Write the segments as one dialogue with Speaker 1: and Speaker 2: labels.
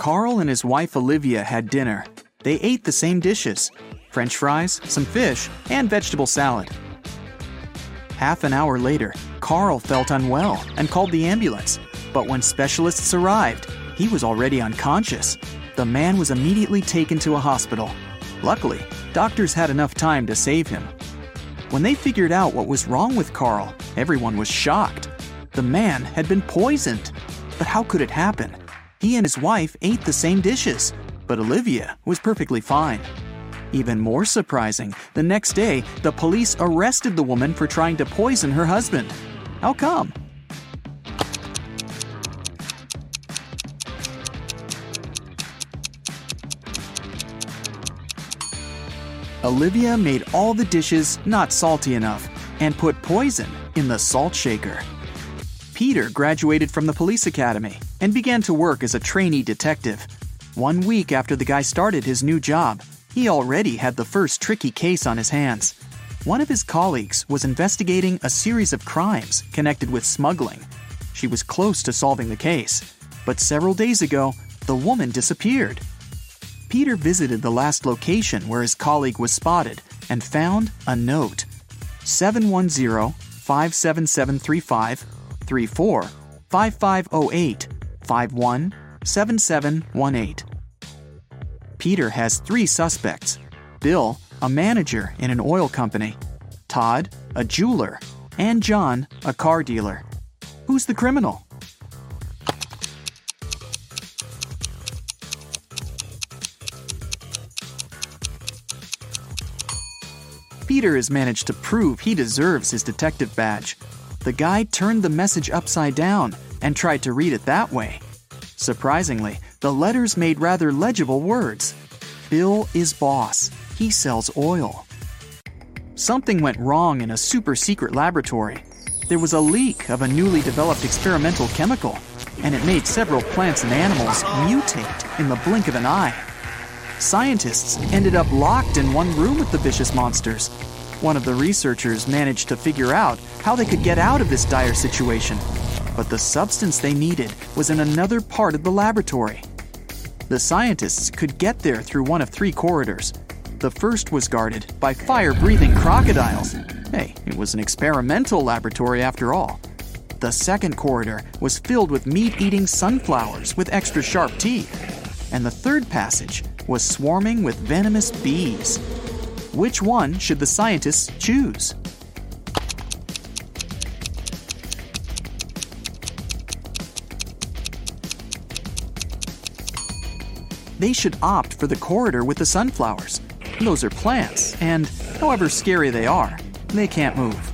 Speaker 1: Carl and his wife Olivia had dinner. They ate the same dishes french fries, some fish, and vegetable salad. Half an hour later, Carl felt unwell and called the ambulance. But when specialists arrived, he was already unconscious. The man was immediately taken to a hospital. Luckily, doctors had enough time to save him. When they figured out what was wrong with Carl, everyone was shocked. The man had been poisoned. But how could it happen? He and his wife ate the same dishes, but Olivia was perfectly fine. Even more surprising, the next day, the police arrested the woman for trying to poison her husband. How come? Olivia made all the dishes not salty enough and put poison in the salt shaker. Peter graduated from the police academy and began to work as a trainee detective. One week after the guy started his new job, he already had the first tricky case on his hands. One of his colleagues was investigating a series of crimes connected with smuggling. She was close to solving the case, but several days ago, the woman disappeared. Peter visited the last location where his colleague was spotted and found a note 710 57735 34 5508 51 7718. Peter has three suspects Bill, a manager in an oil company, Todd, a jeweler, and John, a car dealer. Who's the criminal? Peter has managed to prove he deserves his detective badge. The guy turned the message upside down and tried to read it that way. Surprisingly, the letters made rather legible words. Bill is boss. He sells oil. Something went wrong in a super secret laboratory. There was a leak of a newly developed experimental chemical, and it made several plants and animals mutate in the blink of an eye. Scientists ended up locked in one room with the vicious monsters. One of the researchers managed to figure out how they could get out of this dire situation, but the substance they needed was in another part of the laboratory. The scientists could get there through one of three corridors. The first was guarded by fire breathing crocodiles. Hey, it was an experimental laboratory after all. The second corridor was filled with meat eating sunflowers with extra sharp teeth. And the third passage was swarming with venomous bees. Which one should the scientists choose? They should opt for the corridor with the sunflowers. Those are plants, and however scary they are, they can't move.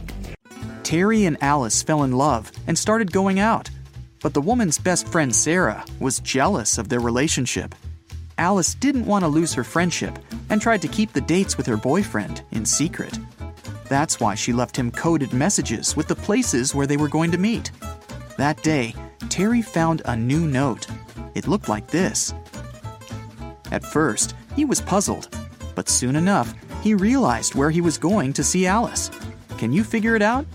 Speaker 1: Terry and Alice fell in love and started going out, but the woman's best friend Sarah was jealous of their relationship. Alice didn't want to lose her friendship and tried to keep the dates with her boyfriend in secret. That's why she left him coded messages with the places where they were going to meet. That day, Terry found a new note. It looked like this. At first, he was puzzled, but soon enough, he realized where he was going to see Alice. Can you figure it out?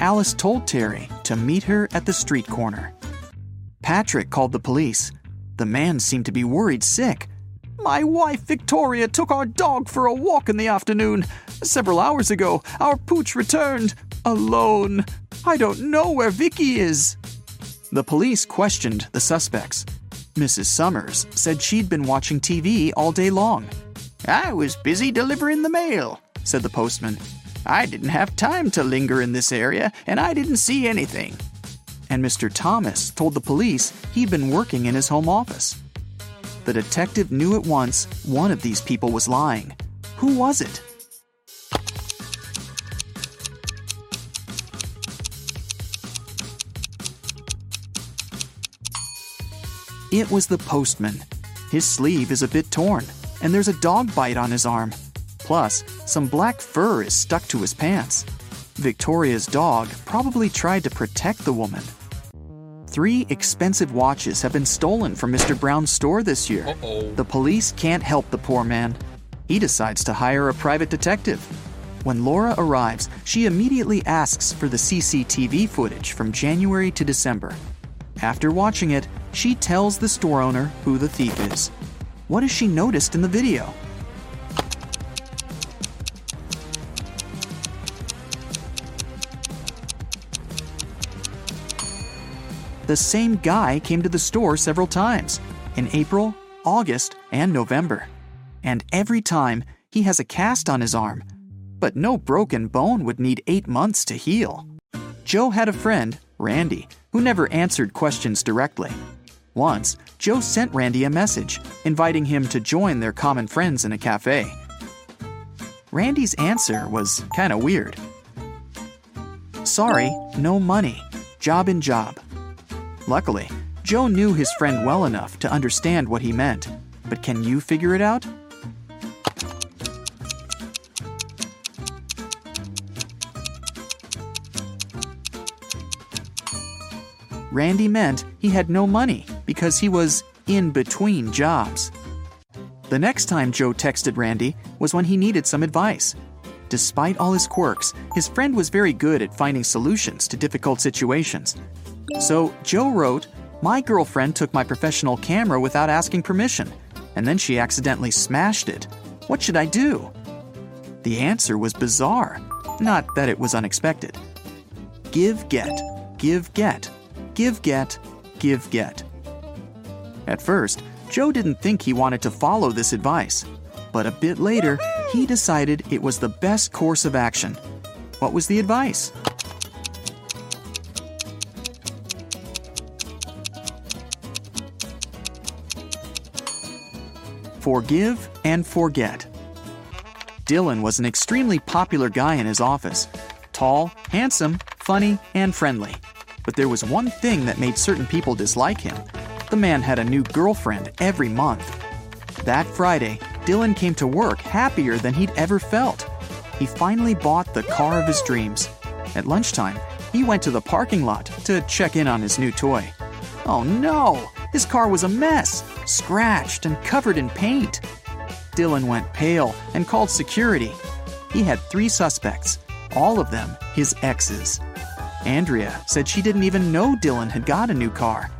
Speaker 1: Alice told Terry to meet her at the street corner. Patrick called the police. The man seemed to be worried sick. My wife Victoria took our dog for a walk in the afternoon. Several hours ago, our pooch returned alone. I don't know where Vicky is. The police questioned the suspects. Mrs. Summers said she'd been watching TV all day long.
Speaker 2: I was busy delivering the mail, said the postman. I didn't have time to linger in this area, and I didn't see anything.
Speaker 1: And Mr. Thomas told the police he'd been working in his home office. The detective knew at once one of these people was lying. Who was it? It was the postman. His sleeve is a bit torn, and there's a dog bite on his arm. Plus, some black fur is stuck to his pants. Victoria's dog probably tried to protect the woman. Three expensive watches have been stolen from Mr. Brown's store this year.
Speaker 3: Uh-oh.
Speaker 1: The police can't help the poor man. He decides to hire a private detective. When Laura arrives, she immediately asks for the CCTV footage from January to December. After watching it, she tells the store owner who the thief is. What has she noticed in the video? The same guy came to the store several times in April, August, and November. And every time, he has a cast on his arm. But no broken bone would need eight months to heal. Joe had a friend, Randy, who never answered questions directly. Once, Joe sent Randy a message, inviting him to join their common friends in a cafe. Randy's answer was kinda weird. Sorry, no money. Job in job. Luckily, Joe knew his friend well enough to understand what he meant. But can you figure it out? Randy meant he had no money because he was in between jobs. The next time Joe texted Randy was when he needed some advice. Despite all his quirks, his friend was very good at finding solutions to difficult situations. So Joe wrote, My girlfriend took my professional camera without asking permission, and then she accidentally smashed it. What should I do? The answer was bizarre. Not that it was unexpected. Give, get, give, get, give, get, give, get. At first, Joe didn't think he wanted to follow this advice, but a bit later, he decided it was the best course of action. What was the advice? Forgive and forget. Dylan was an extremely popular guy in his office tall, handsome, funny, and friendly. But there was one thing that made certain people dislike him the man had a new girlfriend every month. That Friday, Dylan came to work happier than he'd ever felt. He finally bought the car of his dreams. At lunchtime, he went to the parking lot to check in on his new toy. Oh no! His car was a mess, scratched and covered in paint. Dylan went pale and called security. He had three suspects, all of them his exes. Andrea said she didn't even know Dylan had got a new car.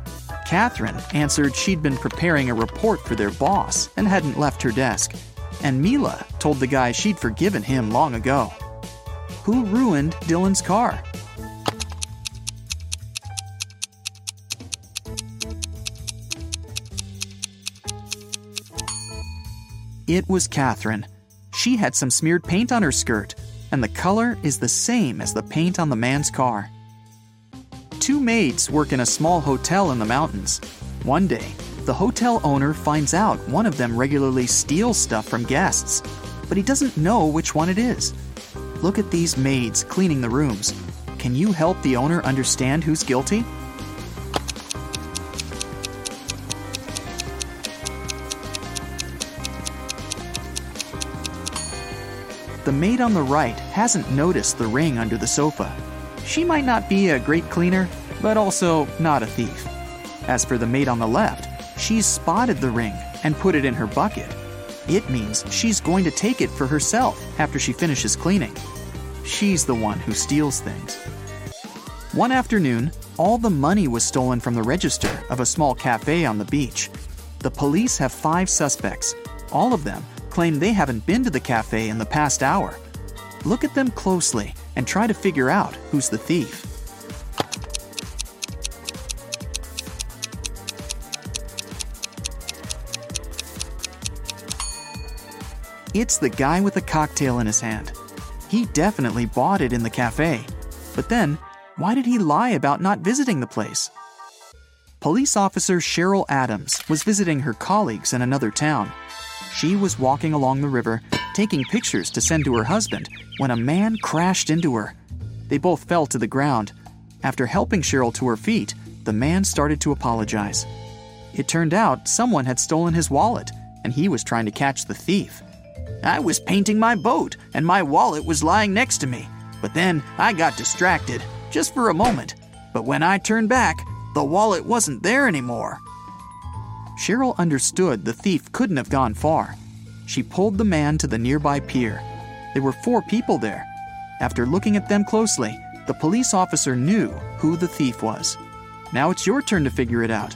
Speaker 1: Catherine answered she'd been preparing a report for their boss and hadn't left her desk. And Mila told the guy she'd forgiven him long ago. Who ruined Dylan's car? It was Catherine. She had some smeared paint on her skirt, and the color is the same as the paint on the man's car. Two maids work in a small hotel in the mountains. One day, the hotel owner finds out one of them regularly steals stuff from guests, but he doesn't know which one it is. Look at these maids cleaning the rooms. Can you help the owner understand who's guilty? The maid on the right hasn't noticed the ring under the sofa. She might not be a great cleaner, but also not a thief. As for the maid on the left, she's spotted the ring and put it in her bucket. It means she's going to take it for herself after she finishes cleaning. She's the one who steals things. One afternoon, all the money was stolen from the register of a small cafe on the beach. The police have five suspects. All of them claim they haven't been to the cafe in the past hour. Look at them closely and try to figure out who's the thief. It's the guy with the cocktail in his hand. He definitely bought it in the cafe. But then, why did he lie about not visiting the place? Police officer Cheryl Adams was visiting her colleagues in another town. She was walking along the river, taking pictures to send to her husband, when a man crashed into her. They both fell to the ground. After helping Cheryl to her feet, the man started to apologize. It turned out someone had stolen his wallet, and he was trying to catch the thief. I was painting my boat, and my wallet was lying next to me. But then I got distracted, just for a moment. But when I turned back, the wallet wasn't there anymore. Cheryl understood the thief couldn't have gone far. She pulled the man to the nearby pier. There were four people there. After looking at them closely, the police officer knew who the thief was. Now it's your turn to figure it out.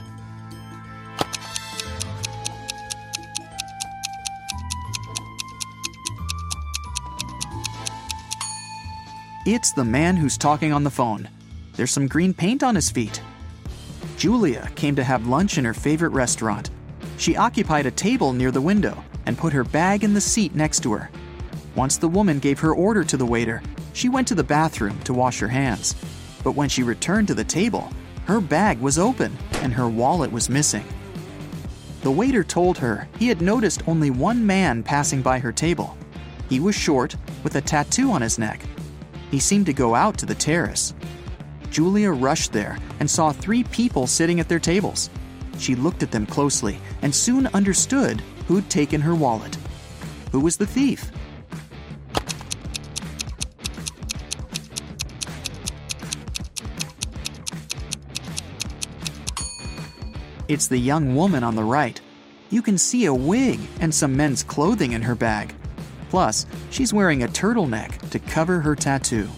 Speaker 1: It's the man who's talking on the phone. There's some green paint on his feet. Julia came to have lunch in her favorite restaurant. She occupied a table near the window and put her bag in the seat next to her. Once the woman gave her order to the waiter, she went to the bathroom to wash her hands. But when she returned to the table, her bag was open and her wallet was missing. The waiter told her he had noticed only one man passing by her table. He was short, with a tattoo on his neck. He seemed to go out to the terrace. Julia rushed there and saw three people sitting at their tables. She looked at them closely and soon understood who'd taken her wallet. Who was the thief? It's the young woman on the right. You can see a wig and some men's clothing in her bag. Plus, she's wearing a turtleneck to cover her tattoo.